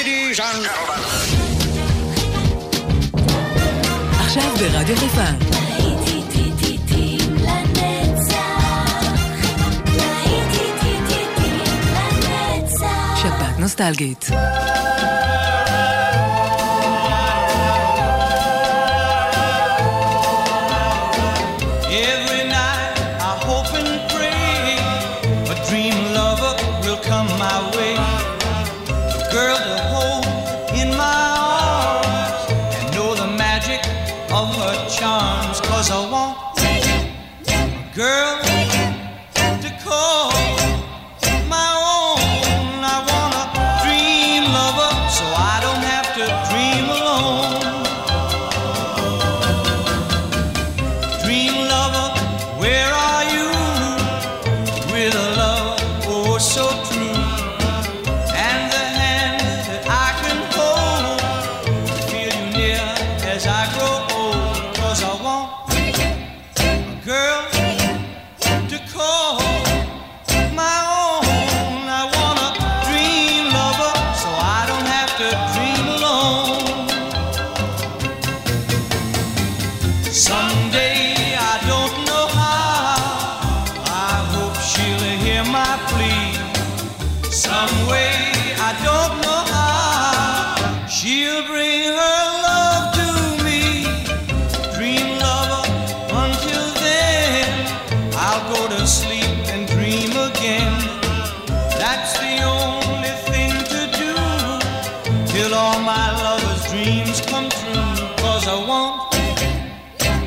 Ladies and gentlemen. עכשיו ברדיו חיפה. שפעת נוסטלגית.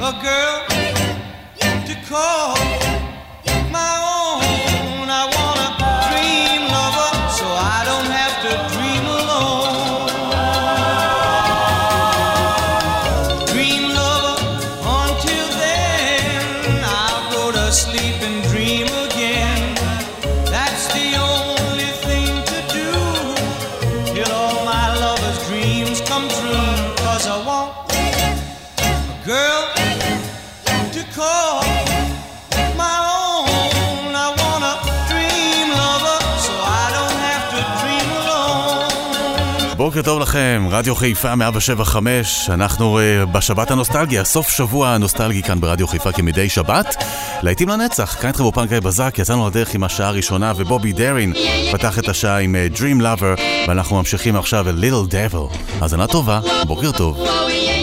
a girl to call. בוקר טוב לכם, רדיו חיפה 175, אנחנו uh, בשבת הנוסטלגיה, סוף שבוע הנוסטלגי כאן ברדיו חיפה כמדי שבת. להיטים לנצח, כאן איתכם אופן גיא בזק, יצאנו לדרך עם השעה הראשונה ובובי דרין פתח את השעה עם uh, Dream Lover ואנחנו ממשיכים עכשיו ל-Little Devil. האזנה טובה, בוקר טוב. Whoa, whoa, yeah, yeah.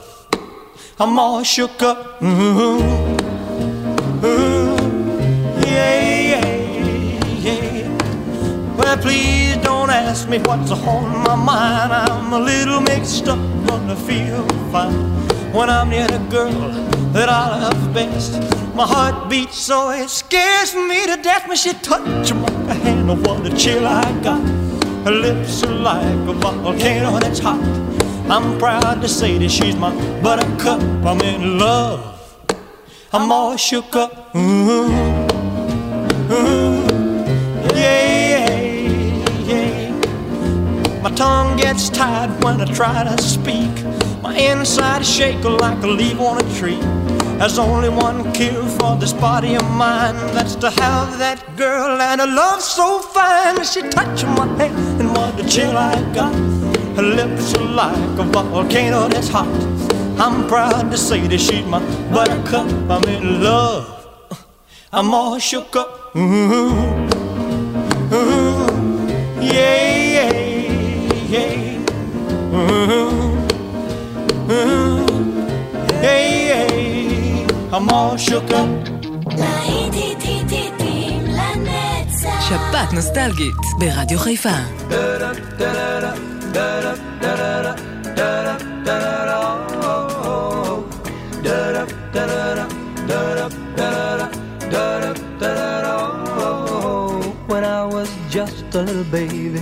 I'm all shook up. Ooh, ooh, yeah, yeah, yeah. Well, please don't ask me what's on my mind. I'm a little mixed up, but I feel fine when I'm near the girl that I love best. My heart beats so it scares me to death when she touches my hand. What a chill I got. Her lips are like a volcano that's hot. I'm proud to say that she's my buttercup. I'm in love. I'm all shook up. Ooh, ooh, yeah, yeah. My tongue gets tied when I try to speak. My inside shake like a leaf on a tree. There's only one cure for this body of mine. That's to have that girl and a love so fine. She touched my hand and what a chill I got. Her lips are like a volcano that's hot. I'm proud to say that she's my buttercup. I'm in love. I'm all shook up. Ooh, ooh, yeah, yeah, yeah. Ooh, ooh, yeah, yeah. I'm all shook up. שבת נוסטלגית ברדיו חיפה. When I was just a little baby,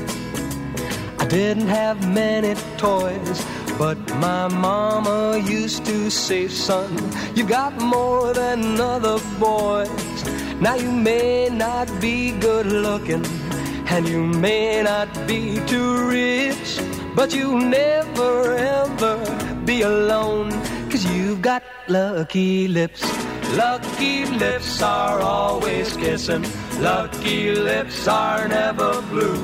I didn't have many toys. But my mama used to say, son, you've got more than other boys. Now you may not be good looking, and you may not be too rich, but you'll never ever be alone, cause you've got lucky lips. Lucky lips are always kissing, lucky lips are never blue.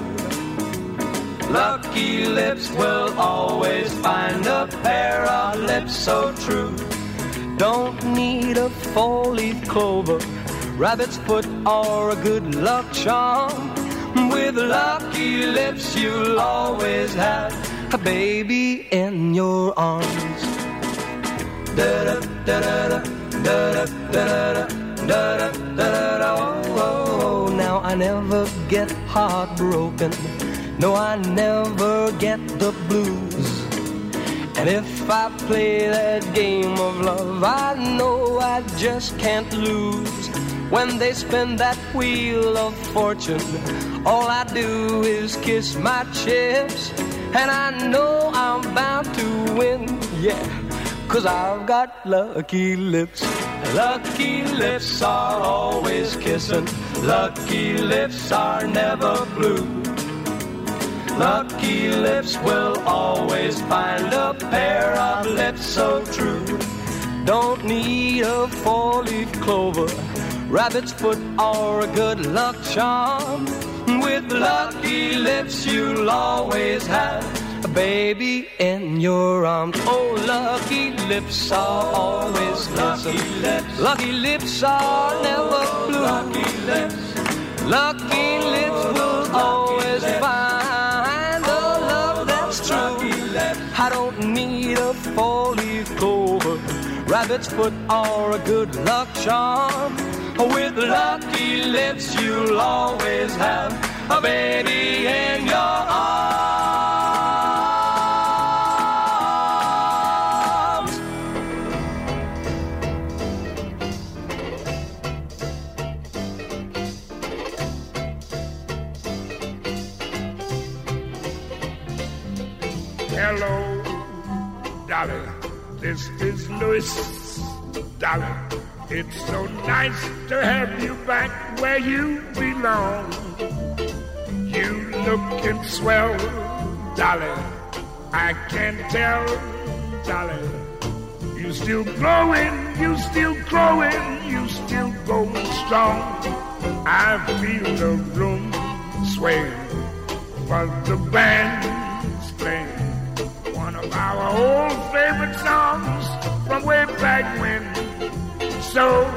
Lucky lips will always find a pair of lips so true. Don't need a four-leaf clover, rabbit's foot, or a good luck charm. With lucky lips, you'll always have a baby in your arms. Da-da, da-da, da-da, da-da, da-da, da-da, oh, oh, oh. Now I never get heartbroken. No, I never get the blues. And if I play that game of love, I know I just can't lose. When they spin that wheel of fortune, all I do is kiss my chips. And I know I'm bound to win, yeah. Cause I've got lucky lips. Lucky lips are always kissing. Lucky lips are never blue. Lucky lips will always find a pair of lips so true. Don't need a four-leaf clover, rabbit's foot, or a good luck charm. With lucky lips, you'll always have a baby in your arms. Oh, lucky lips are always lucky lips. Lucky lips are never blue. Lucky lips. Lucky lips will always find a love that's true. I don't need a four-leaf clover, rabbit's foot, or a good luck charm. With lucky lips, you'll always have a baby in your arms. Hello, darling. This is Louis, darling. It's so nice to have you back where you belong. You looking swell, darling. I can tell, darling. You still growing, you still growing, you still going strong. I feel the room swaying, but the band's playing one of our old favorite songs from way back when. So.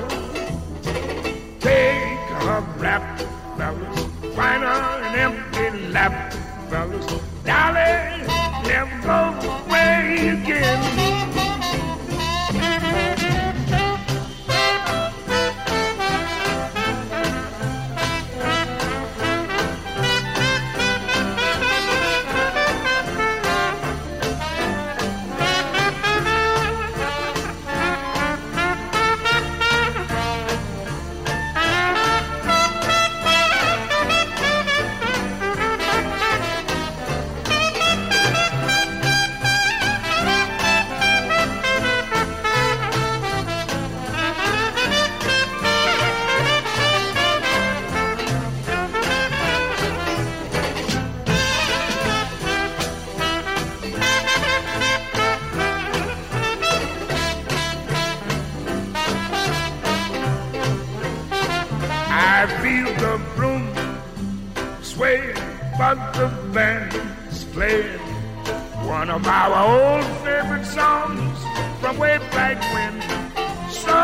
Take a rap, fellas, find an empty lap, but the band's playing one of our old favorite songs from way back when. So,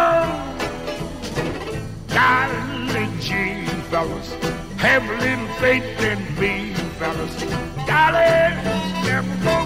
darling G, fellas, have a little faith in me, fellas. Darling, never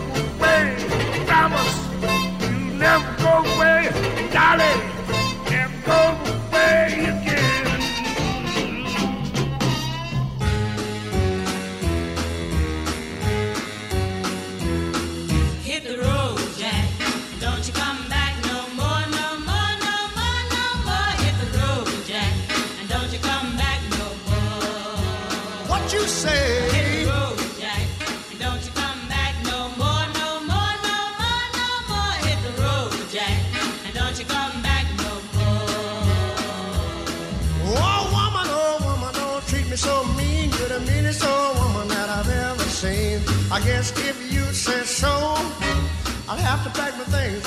guess if you say so, I'll have to pack my things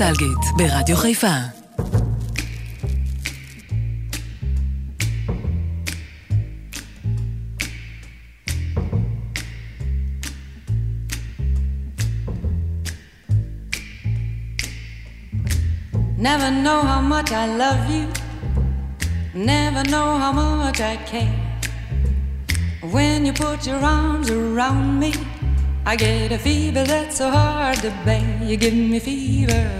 נוסטלגית ברדיו חיפה. Never know how much I love you. Never know how much I care. When you put your arms around me, I get a fever that's so hard to bear. You give me fever.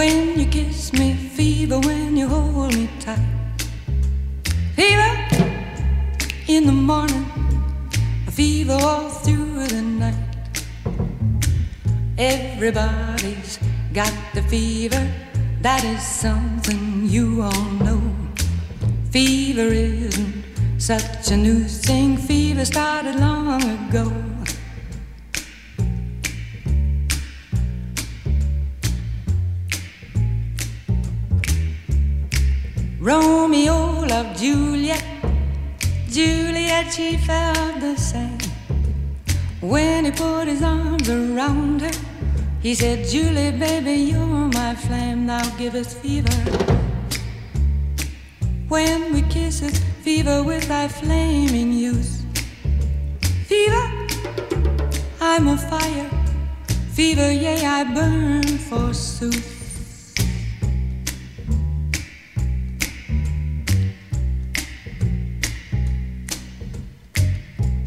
When you kiss me, fever when you hold me tight. Fever in the morning, fever all through the night. Everybody's got the fever. That is something you all know. Fever isn't such a new thing. Fever started long ago. Romeo loved Juliet. Juliet, she felt the same. When he put his arms around her, he said, Julie, baby, you're my flame. Now give us fever. When we kiss it, fever with thy flaming youth. Fever, I'm a fire. Fever, yea, I burn forsooth.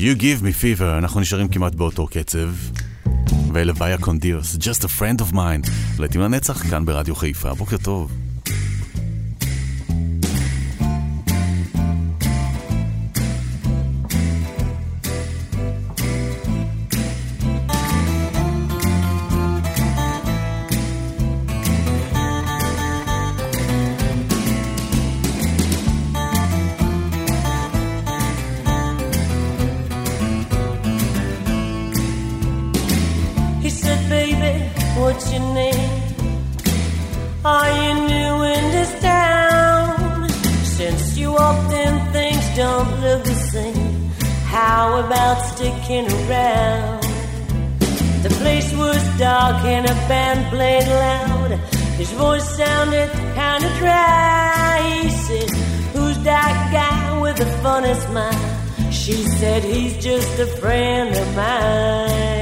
You Give Me Fever, אנחנו נשארים כמעט באותו קצב. ואלה ויה קונדיוס, Just a Friend of Mine, להיטים לנצח כאן ברדיו חיפה. בוקר טוב. The place was dark and a band played loud. His voice sounded kinda dry. He said, Who's that guy with the funny smile? She said, He's just a friend of mine.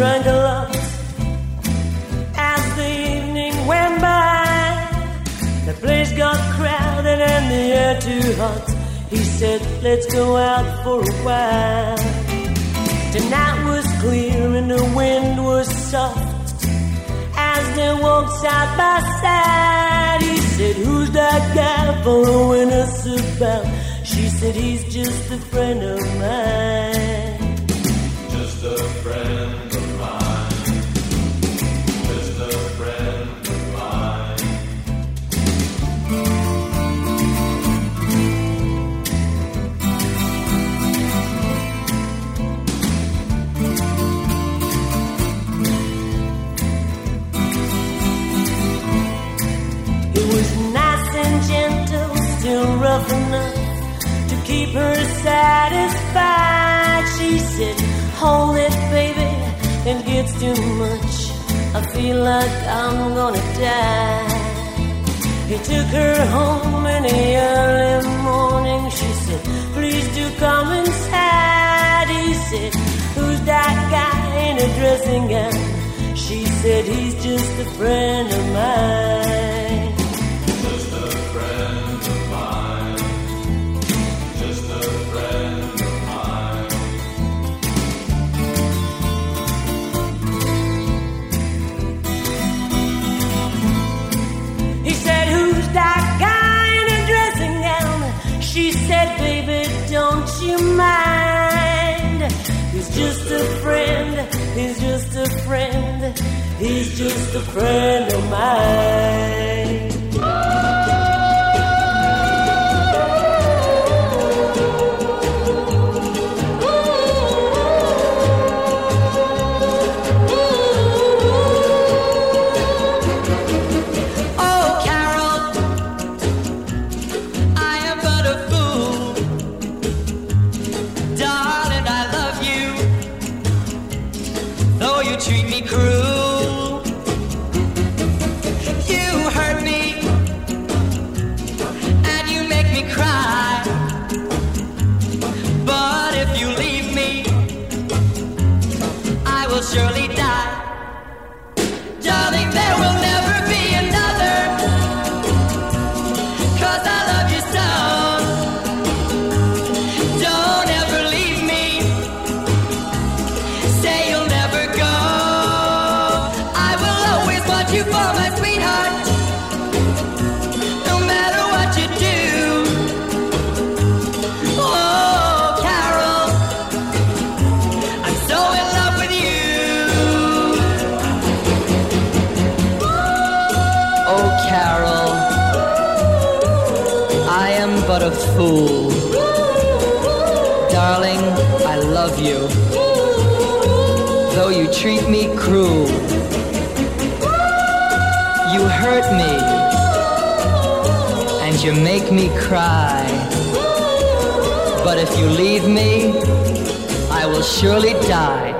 Drank a lot. As the evening went by, the place got crowded and the air too hot. He said, Let's go out for a while. Tonight was clear and the wind was soft. As they walked side by side, he said, Who's that guy following us about? She said, He's just a friend of mine. Keep her satisfied. She said, Hold it, baby, it gets too much. I feel like I'm gonna die. He took her home in the early morning. She said, Please do come inside. He said, Who's that guy in a dressing gown? She said, He's just a friend of mine. He's just a friend, he's just a friend, he's just a friend of mine. make me cry. But if you leave me, I will surely die.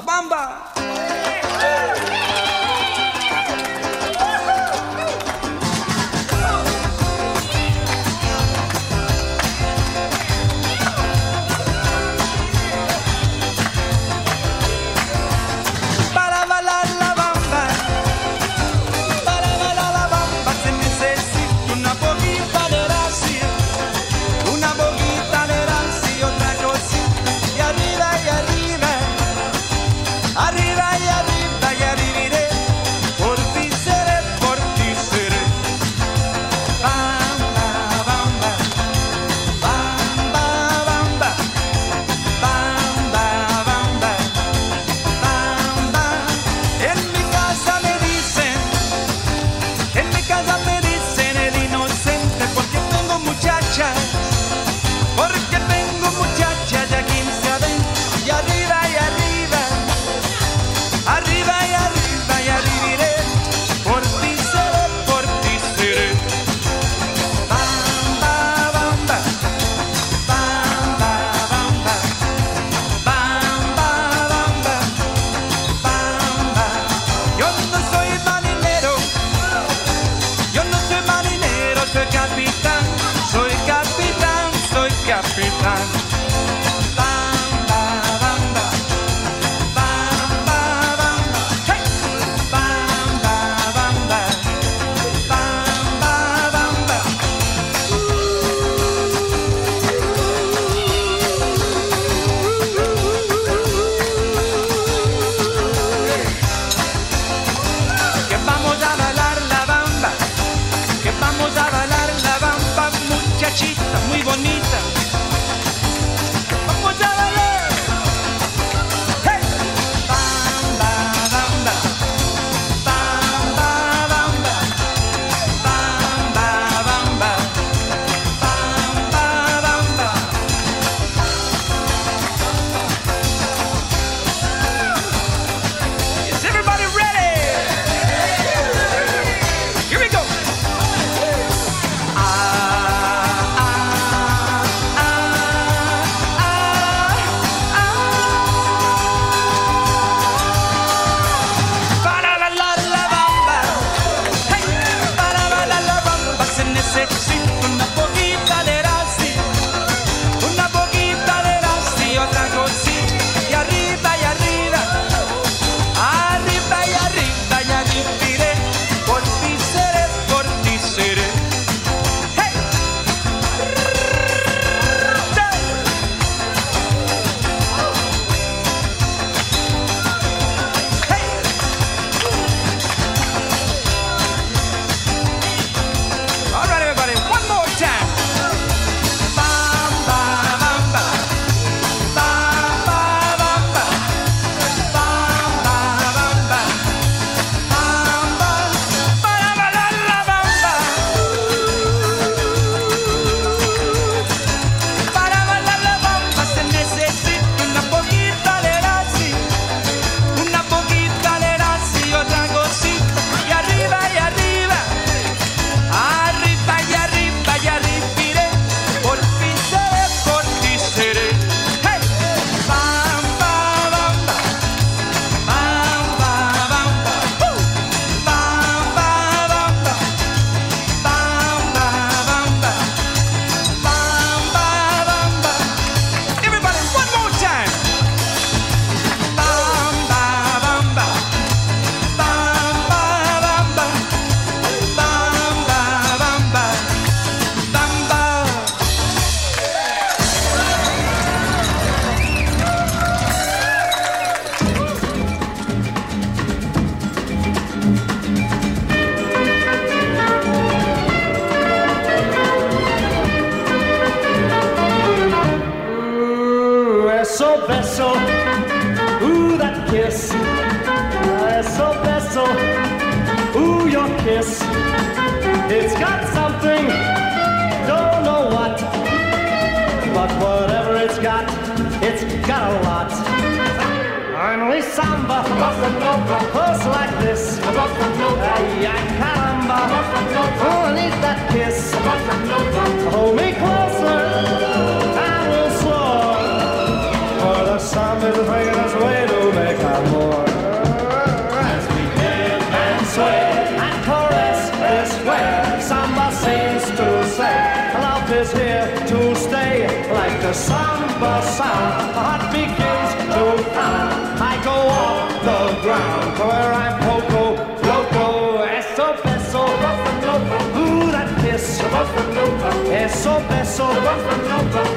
beso, beso,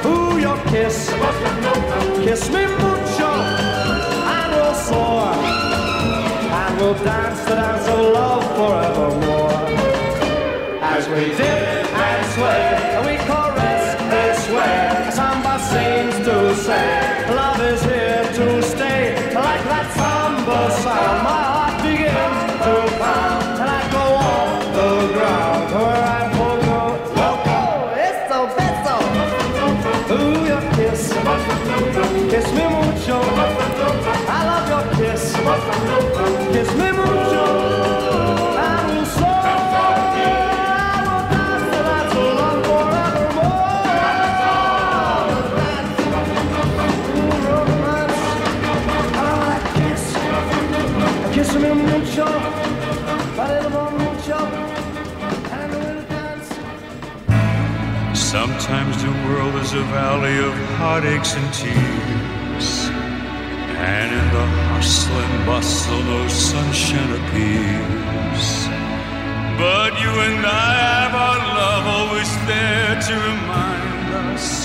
ooh, your kiss, kiss me mucho, and we'll soar, and we'll dance the dance of love forevermore, as we did. world is a valley of heartaches and tears. And in the hustle and bustle, no sunshine appears. But you and I have our love always there to remind us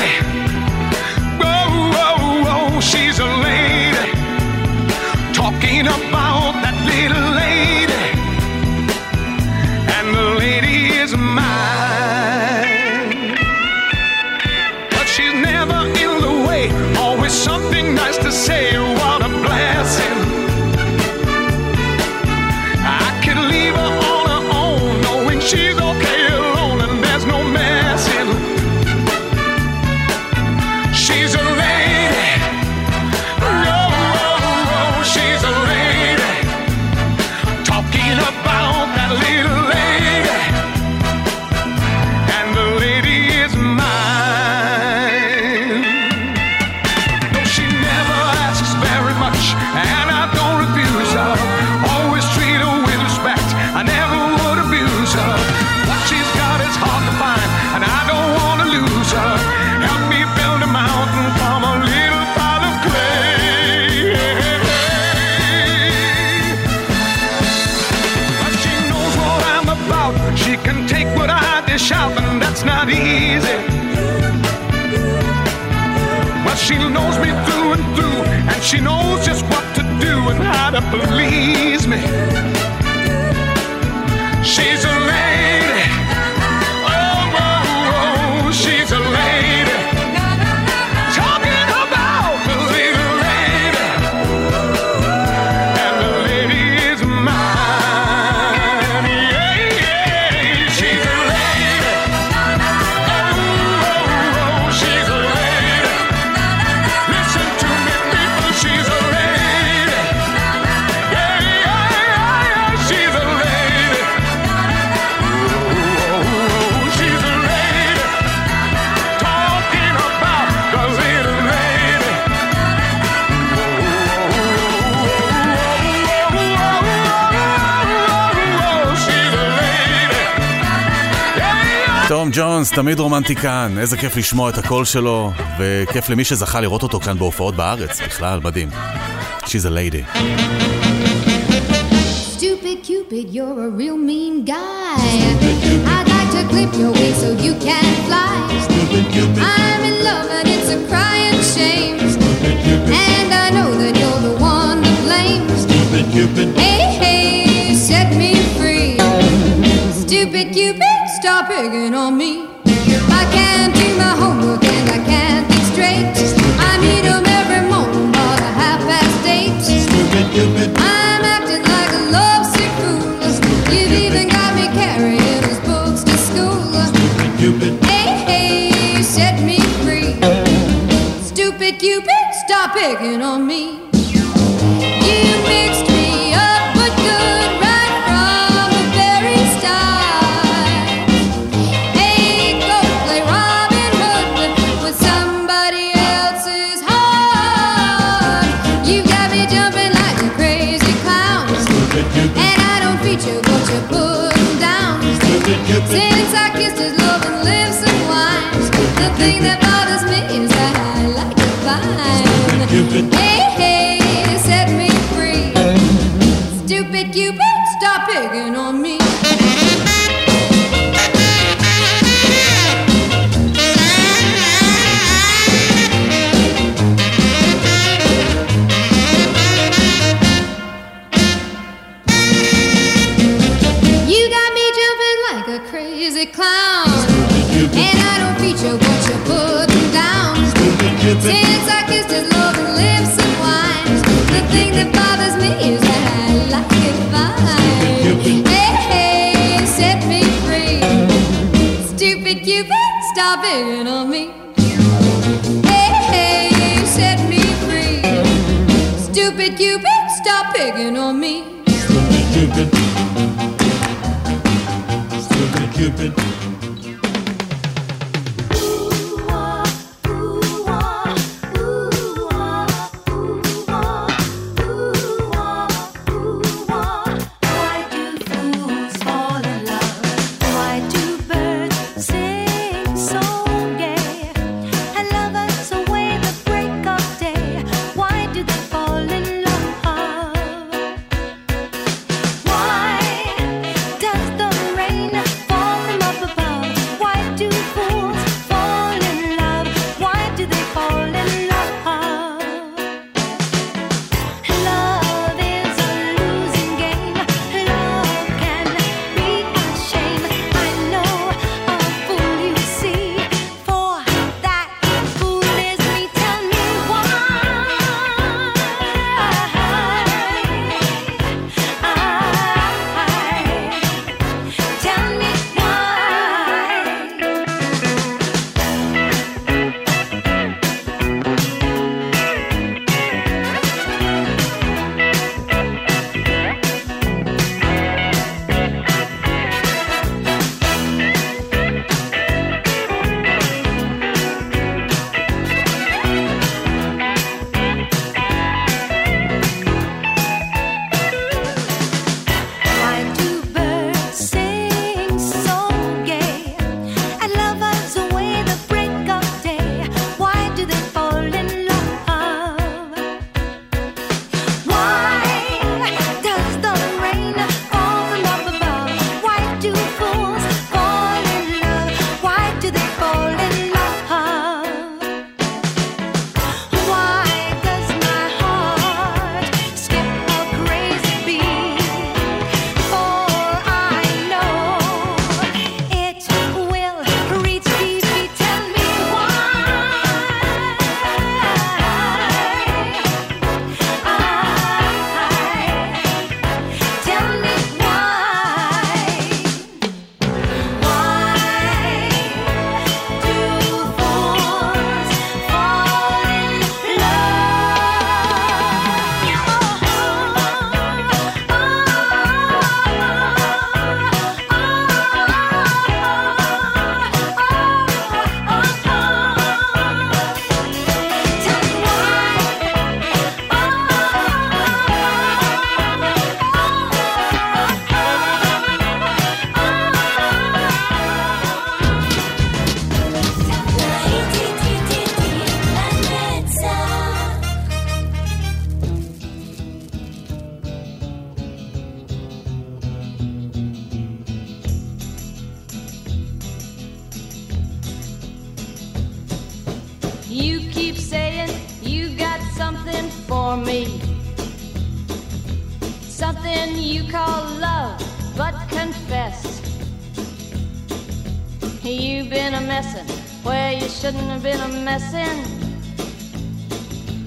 Dish out, and that's not easy. But she knows me through and through, and she knows just what to do and how to please me. She's a lady. ג'ונס, תמיד רומנטיקן, איזה כיף לשמוע את הקול שלו, וכיף למי שזכה לראות אותו כאן בהופעות בארץ, בכלל מדהים. She's a lady. Stupid Cupid, you're a real mean guy. I'd like to clip your wings so you can fly. I'm in love and it's a crying shame. And I know that you're the one to blame. Hey, hey, set me free. Stupid Cupid, stop picking on me. I can't do my homework and I can't think straight. I meet 'em every morning about a half past eight. I'm acting like a lovesick fool. You've even got me carrying his books to school. Hey, hey, set me free. Stupid Cupid, stop picking on me.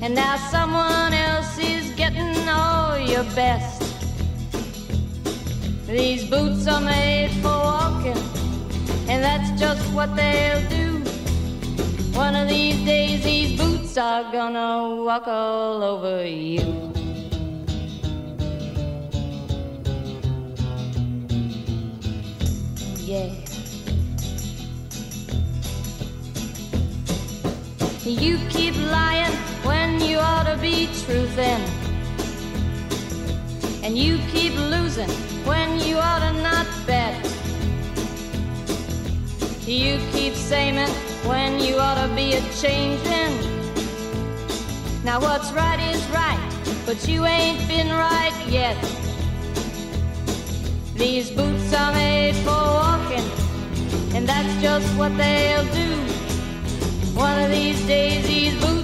And now someone else is getting all your best. These boots are made for walking, and that's just what they'll do. One of these days, these boots are gonna walk all over you. Yeah. You keep lying when you ought to be truthin'. And you keep losing when you ought to not bet. You keep saying when you ought to be a changin'. Now what's right is right, but you ain't been right yet. These boots are made for walking, and that's just what they'll do. One of these days, these boots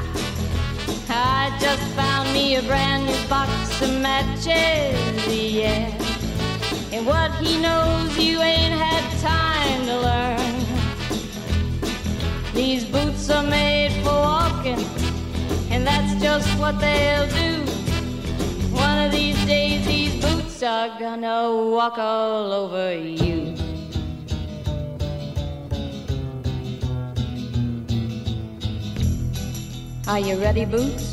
I just found me a brand new box of matches, yeah. And what he knows you ain't had time to learn. These boots are made for walking, and that's just what they'll do. One of these days, these boots are gonna walk all over you. Are you ready, Boots?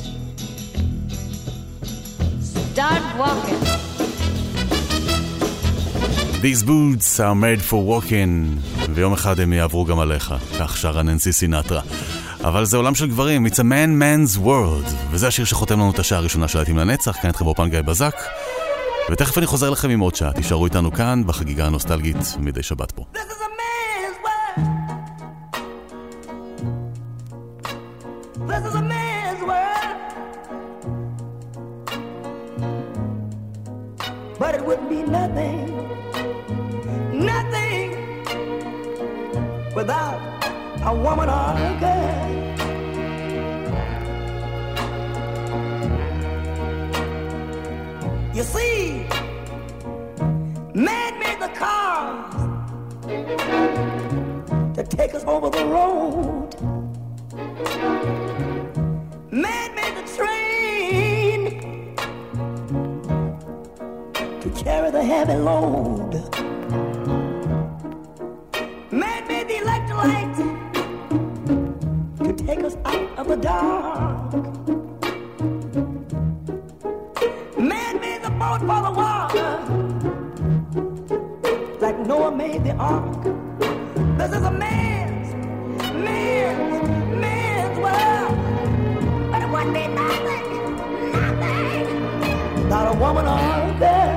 Walking. These boots are made for walking, ויום אחד הם יעברו גם עליך, כך שרה ננסי סינטרה. אבל זה עולם של גברים, It's a man man's world, וזה השיר שחותם לנו את השעה הראשונה של להיטים לנצח, כאן איתכם באופן גיא בזק. ותכף אני חוזר לכם עם עוד שעה, תישארו איתנו כאן בחגיגה הנוסטלגית מדי שבת פה. Like Noah made the ark. This is a man's, man's, man's world. But it wouldn't be nothing, nothing. Not a woman a girl.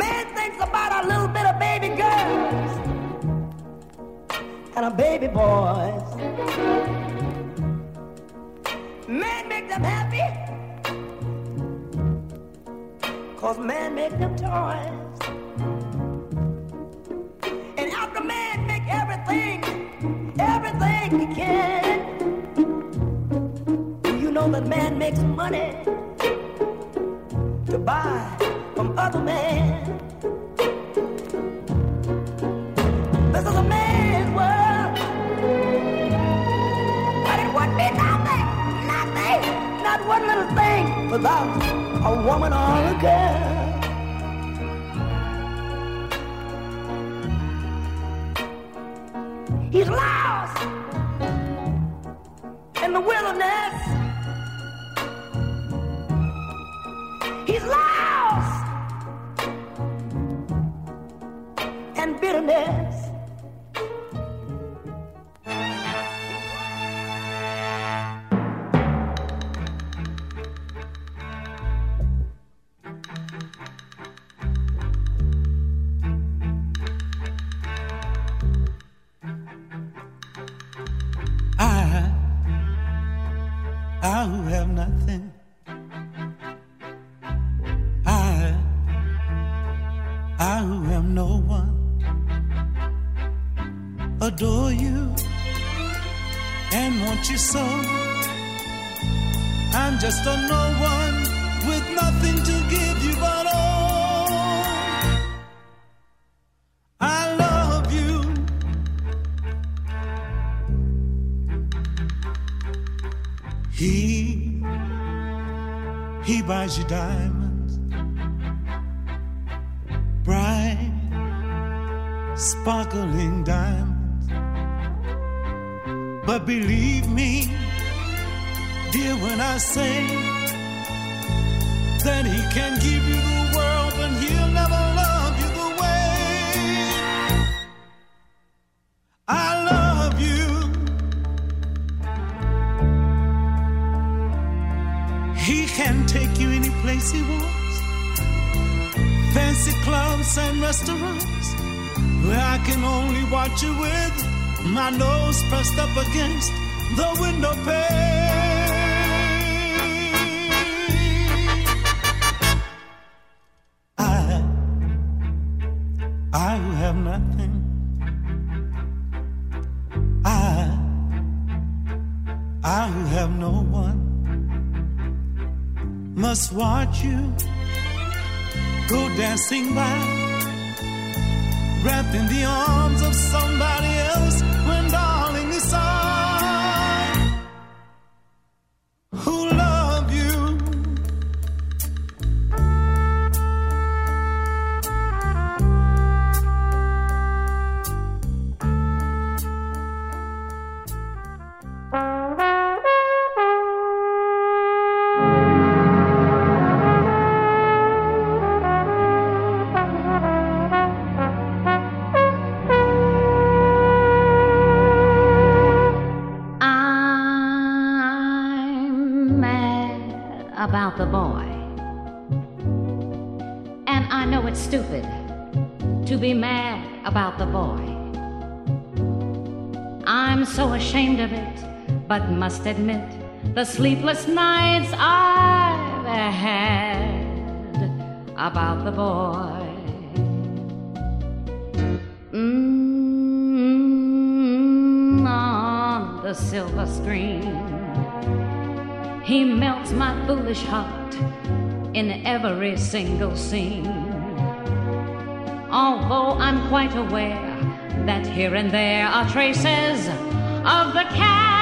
Man thinks about a little bit of baby girls and a baby boys. Make them happy, cause man make them toys. And after man make everything, everything he can, Do you know that man makes money without a woman or a girl. I who have nothing. I, I who have no one, adore you and want you so. I'm just a no But believe me, dear, when I say that he can give you the world, but he'll never love you the way I love you. He can take you any place he wants. Fancy clubs and restaurants where I can only watch you with my nose pressed up against the window pane. I, I who have nothing. I, I who have no one must watch you go dancing by, wrapped in the arms of somebody else. But must admit the sleepless nights I've had about the boy. Mm, on the silver screen. He melts my foolish heart in every single scene. Although I'm quite aware that here and there are traces of the cad